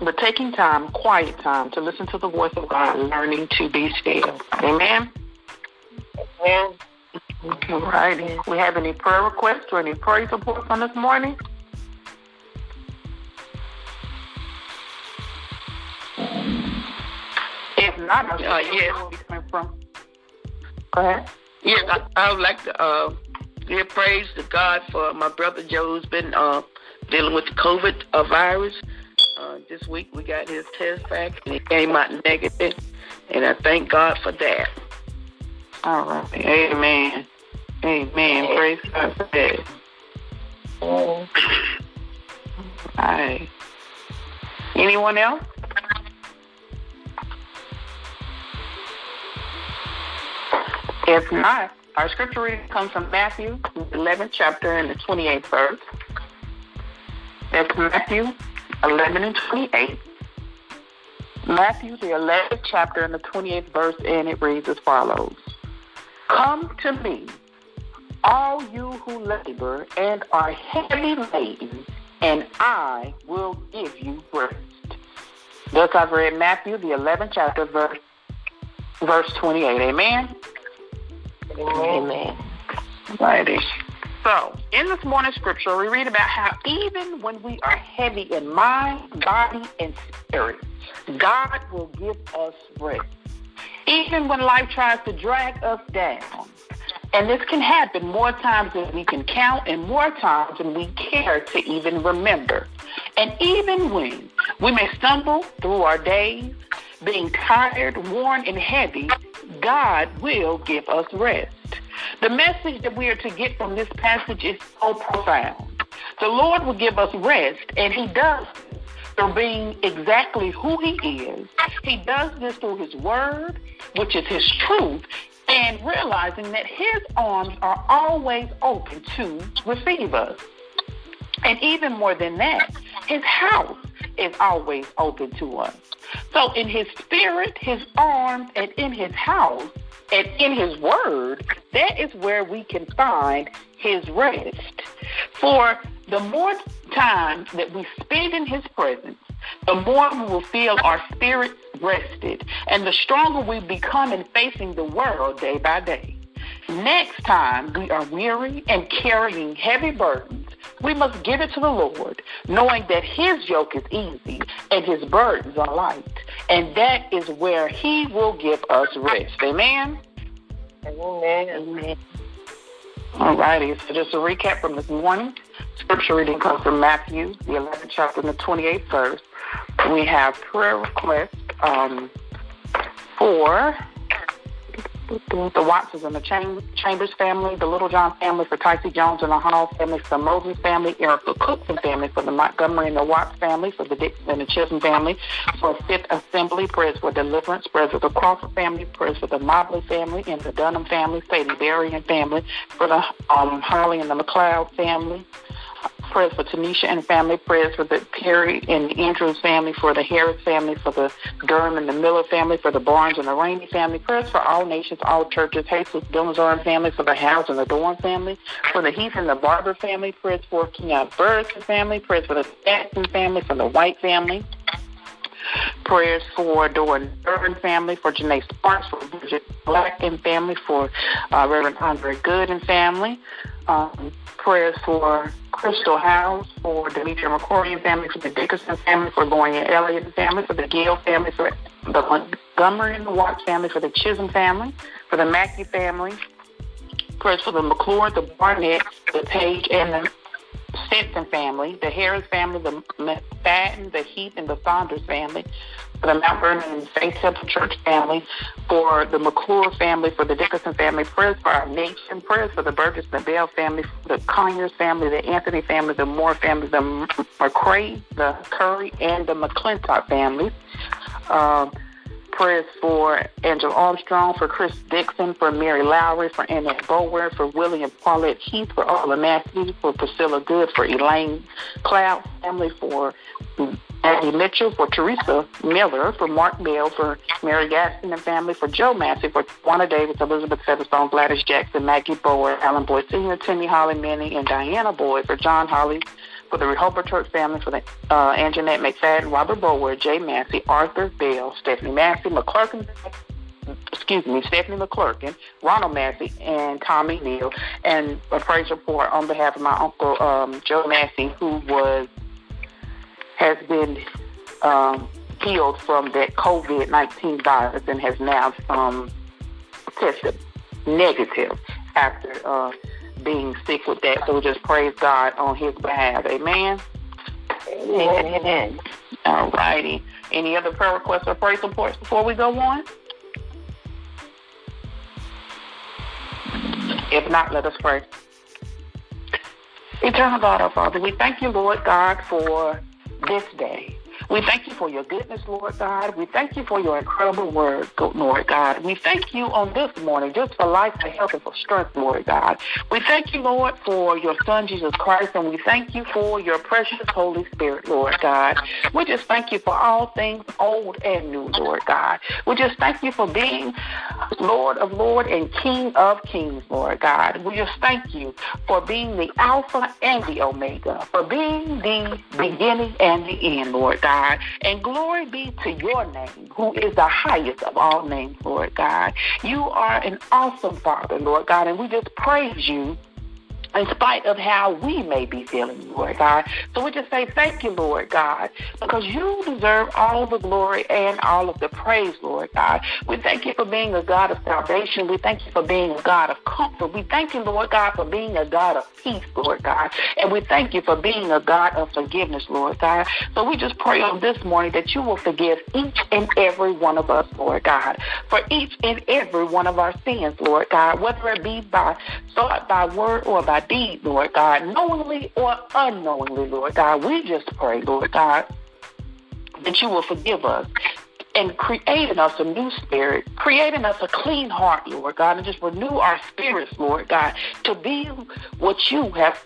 but taking time, quiet time, to listen to the voice of God, learning to be still. Amen. Amen. All righty. We have any prayer requests or any praise reports on this morning? If not, Uh, yes. where we coming from? Go ahead. Yes, I, I would like to uh, give praise to God for my brother Joe's been uh, dealing with the COVID uh, virus. Uh, this week we got his test back and it came out negative, and I thank God for that. All right. Amen. Amen. Praise God for that. All right. Anyone else? If not, our scripture reading comes from Matthew, 11th chapter and the 28th verse. That's Matthew 11 and 28. Matthew, the 11th chapter and the 28th verse, and it reads as follows Come to me, all you who labor and are heavy laden, and I will give you rest. Thus I've read Matthew, the 11th chapter, verse, verse 28. Amen. Amen. Righty. So, in this morning's scripture, we read about how even when we are heavy in mind, body, and spirit, God will give us rest. Even when life tries to drag us down. And this can happen more times than we can count and more times than we care to even remember. And even when we may stumble through our days, being tired, worn, and heavy, God will give us rest. The message that we are to get from this passage is so profound. The Lord will give us rest, and He does through being exactly who He is. He does this through His Word, which is His truth, and realizing that His arms are always open to receive us. And even more than that, His house is always open to us. So in His spirit, His arms, and in His house, and in His Word, that is where we can find His rest. For the more time that we spend in His presence, the more we will feel our spirit rested, and the stronger we become in facing the world day by day. Next time we are weary and carrying heavy burdens, we must give it to the Lord, knowing that His yoke is easy and His burdens are light. And that is where He will give us rest. Amen? Amen. Amen. All righty. So just a recap from this morning. Scripture reading comes from Matthew, the 11th chapter, and the 28th verse. We have prayer requests um, for the Watsons and the Cham- Chambers family, the Little John family, for Ticey Jones and the Hall family, for the Moses family, Erica Cookson family, for the Montgomery and the Watts family, for the Dixon and the Chisholm family, for Fifth Assembly, prayers for deliverance, prayers for the Crawford family, prayers for the Mobley family and the Dunham family, Sadie and family, for the um, Holly and the McLeod family, prayers for Tanisha and family, prayers for the Perry and Andrews family, for the Harris family, for the Durham and the Miller family, for the Barnes and the Rainey family, prayers for all nations, all churches, Jesus Dillazar family, for the House and the Dorn family, for the Heath and the Barber family, prayers for Keon Burris family, prayers for the Jackson family, for the White family. Prayers for Doran Urban family, for Janae Sparks, for Bridget Black and family, for uh, Reverend Andre Good and family. Um, prayers for Crystal House, for Demetria McCory and family, for the Dickerson family, for Lauren Elliott family, for the Gill family, for the Montgomery and the Watts family, for the Chisholm family, for the Mackey family. Prayers for the McClure, the Barnett, the Page, and the Stetson family, the Harris family, the McFadden, the Heath, and the Saunders family, for the Mount Vernon and Faith Temple Church family, for the McClure family, for the Dickerson family, prayers for our nation, prayers for the Burgess and the Bell family, the Conyers family, the Anthony family, the Moore family, the McCray, the Curry, and the McClintock family. Um, prayers for Angela Armstrong, for Chris Dixon, for Mary Lowry, for Annette Bower, for William Paulette Heath, for Ola Matthews, for Priscilla Good, for Elaine Cloud family, for Andy Mitchell, for Teresa Miller, for Mark Bell, for Mary Gaston and family, for Joe Massey, for Juana Davis, Elizabeth Featherstone, Gladys Jackson, Maggie Bower, Alan Boyd Sr., Timmy Holly, Manning, and Diana Boyd, for John Holly, for the Rehoboth Church family, for the uh, Anjanette McFadden, Robert Bower, Jay Massey, Arthur Bell, Stephanie Massey, McClurkin, excuse me, Stephanie McClurkin, Ronald Massey, and Tommy Neal, and a praise report on behalf of my uncle um, Joe Massey, who was has been um, healed from that COVID nineteen virus and has now um, tested negative after. Uh, being sick with that. So just praise God on his behalf. Amen. Amen. All righty. Any other prayer requests or praise supports before we go on? If not, let us pray. Eternal God, our Father, we thank you, Lord God, for this day. We thank you for your goodness, Lord God. We thank you for your incredible word, Lord God. We thank you on this morning just for life, for health, and for strength, Lord God. We thank you, Lord, for your Son, Jesus Christ, and we thank you for your precious Holy Spirit, Lord God. We just thank you for all things old and new, Lord God. We just thank you for being Lord of Lords and King of Kings, Lord God. We just thank you for being the Alpha and the Omega, for being the beginning and the end, Lord God. God. And glory be to your name, who is the highest of all names, Lord God. You are an awesome Father, Lord God, and we just praise you in spite of how we may be feeling, Lord God. So we just say thank you, Lord God, because you deserve all the glory and all of the praise, Lord God. We thank you for being a God of salvation. We thank you for being a God of comfort. We thank you, Lord God, for being a God of peace, Lord God. And we thank you for being a God of forgiveness, Lord God. So we just pray on this morning that you will forgive each and every one of us, Lord God, for each and every one of our sins, Lord God, whether it be by thought, by word, or by Lord God, knowingly or unknowingly, Lord God. We just pray, Lord God, that you will forgive us and create in us a new spirit, creating us a clean heart, Lord God, and just renew our spirits, Lord God, to be what you have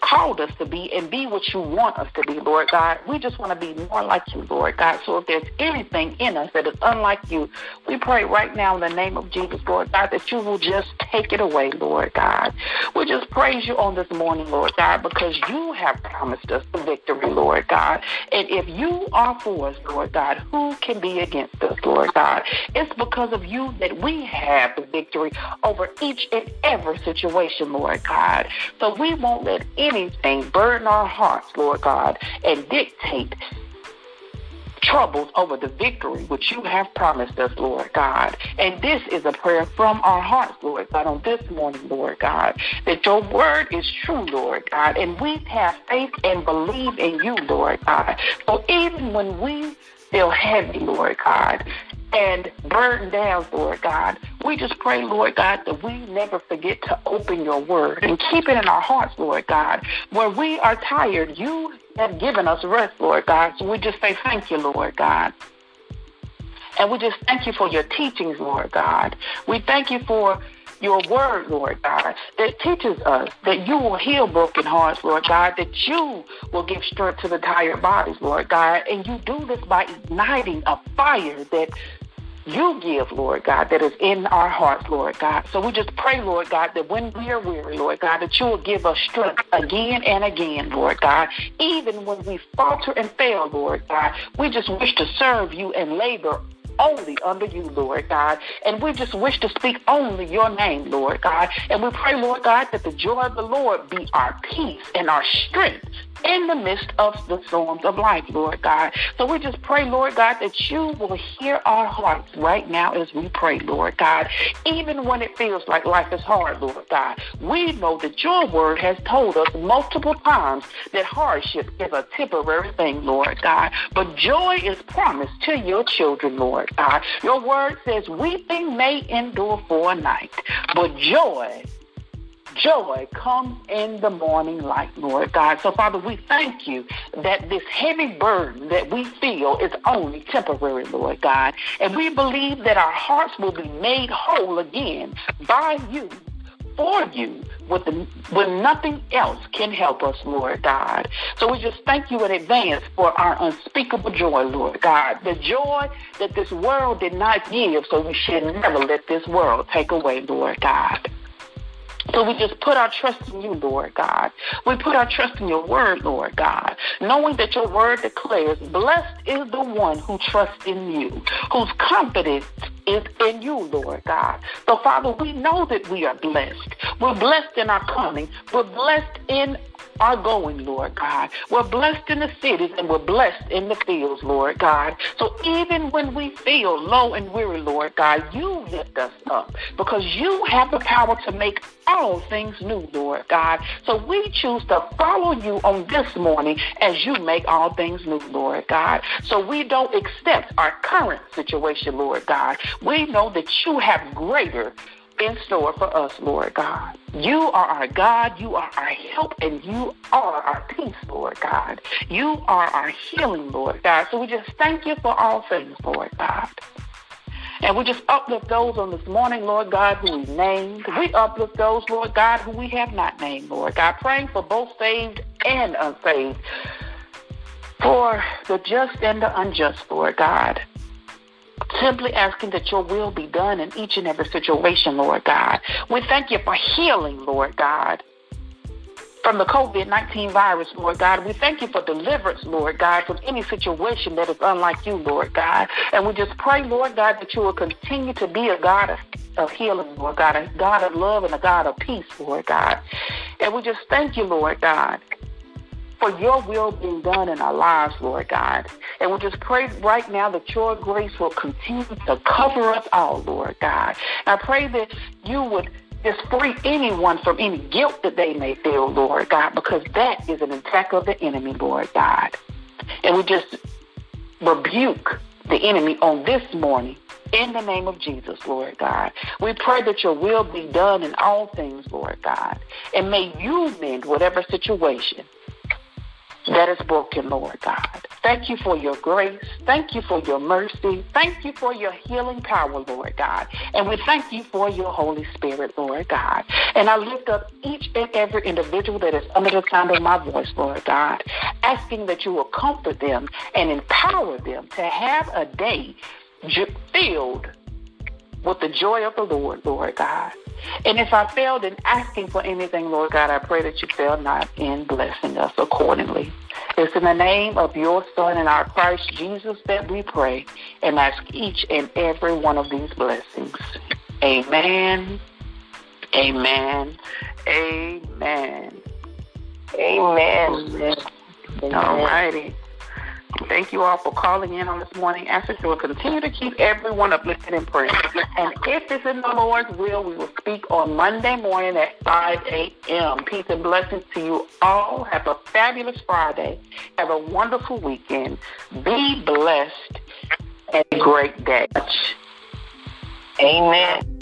called us to be and be what you want us to be, Lord God. We just want to be more like you, Lord God. So if there's anything in us that is unlike you, we pray right now in the name of Jesus, Lord God, that you will just take it away, Lord God. We just praise you on this morning, Lord God, because you have promised us the victory, Lord God. And if you are for us, Lord God, who can be against us, Lord God? It's because of you that we have the victory over each and every situation, Lord God. So we won't let any anything burden our hearts, Lord God, and dictate troubles over the victory which you have promised us, Lord God. And this is a prayer from our hearts, Lord God, on this morning, Lord God, that your word is true, Lord God, and we have faith and believe in you, Lord God. So even when we feel heavy, Lord God, and burdened down, Lord God. We just pray, Lord God, that we never forget to open your word and keep it in our hearts, Lord God. When we are tired, you have given us rest, Lord God. So we just say thank you, Lord God. And we just thank you for your teachings, Lord God. We thank you for your word, Lord God, that teaches us that you will heal broken hearts, Lord God, that you will give strength to the tired bodies, Lord God. And you do this by igniting a fire that you give, Lord God, that is in our hearts, Lord God. So we just pray, Lord God, that when we are weary, Lord God, that you will give us strength again and again, Lord God. Even when we falter and fail, Lord God, we just wish to serve you and labor only under you, Lord God. And we just wish to speak only your name, Lord God. And we pray, Lord God, that the joy of the Lord be our peace and our strength in the midst of the storms of life, Lord God. So we just pray, Lord God, that you will hear our hearts right now as we pray, Lord God. Even when it feels like life is hard, Lord God, we know that your word has told us multiple times that hardship is a temporary thing, Lord God. But joy is promised to your children, Lord God. Your word says, weeping may endure for a night, but joy joy comes in the morning light, Lord God. So, Father, we thank you that this heavy burden that we feel is only temporary, Lord God. And we believe that our hearts will be made whole again by you for you with the, when nothing else can help us, Lord God. So we just thank you in advance for our unspeakable joy, Lord God. The joy that this world did not give, so we should never let this world take away, Lord God. So we just put our trust in you, Lord God. We put our trust in your word, Lord God, knowing that your word declares, blessed is the one who trusts in you, whose confidence is in you, Lord God. So, Father, we know that we are blessed. We're blessed in our coming. We're blessed in are going, Lord God. We're blessed in the cities and we're blessed in the fields, Lord God. So even when we feel low and weary, Lord God, you lift us up because you have the power to make all things new, Lord God. So we choose to follow you on this morning as you make all things new, Lord God. So we don't accept our current situation, Lord God. We know that you have greater in store for us, Lord God. You are our God, you are our help, and you are our peace, Lord God. You are our healing, Lord God. So we just thank you for all things, Lord God. And we just uplift those on this morning, Lord God, who we named. We uplift those, Lord God, who we have not named, Lord God, praying for both saved and unsaved, for the just and the unjust, Lord God simply asking that your will be done in each and every situation, Lord God. We thank you for healing, Lord God. From the COVID 19 virus, Lord God. We thank you for deliverance, Lord God, from any situation that is unlike you, Lord God. And we just pray, Lord God, that you will continue to be a God of, of healing, Lord God, a God of love and a God of peace, Lord God. And we just thank you, Lord God, for your will being done in our lives, Lord God. And we just pray right now that your grace will continue to cover us all, Lord God. And I pray that you would just free anyone from any guilt that they may feel, Lord God, because that is an attack of the enemy, Lord God. And we just rebuke the enemy on this morning in the name of Jesus, Lord God. We pray that your will be done in all things, Lord God. And may you mend whatever situation that is broken, Lord God. Thank you for your grace. Thank you for your mercy. Thank you for your healing power, Lord God. And we thank you for your Holy Spirit, Lord God. And I lift up each and every individual that is under the sound of my voice, Lord God, asking that you will comfort them and empower them to have a day filled with the joy of the Lord, Lord God. And if I failed in asking for anything, Lord God, I pray that you fail not in blessing us accordingly. It's in the name of your Son and our Christ Jesus that we pray and ask each and every one of these blessings. Amen. Amen. Amen. Amen. Amen. All righty. Thank you all for calling in on this morning. Ask that you will continue to keep everyone uplifted in prayer. And if it's in the Lord's will, we will speak on Monday morning at 5 a.m. Peace and blessings to you all. Have a fabulous Friday. Have a wonderful weekend. Be blessed and a great day. Amen.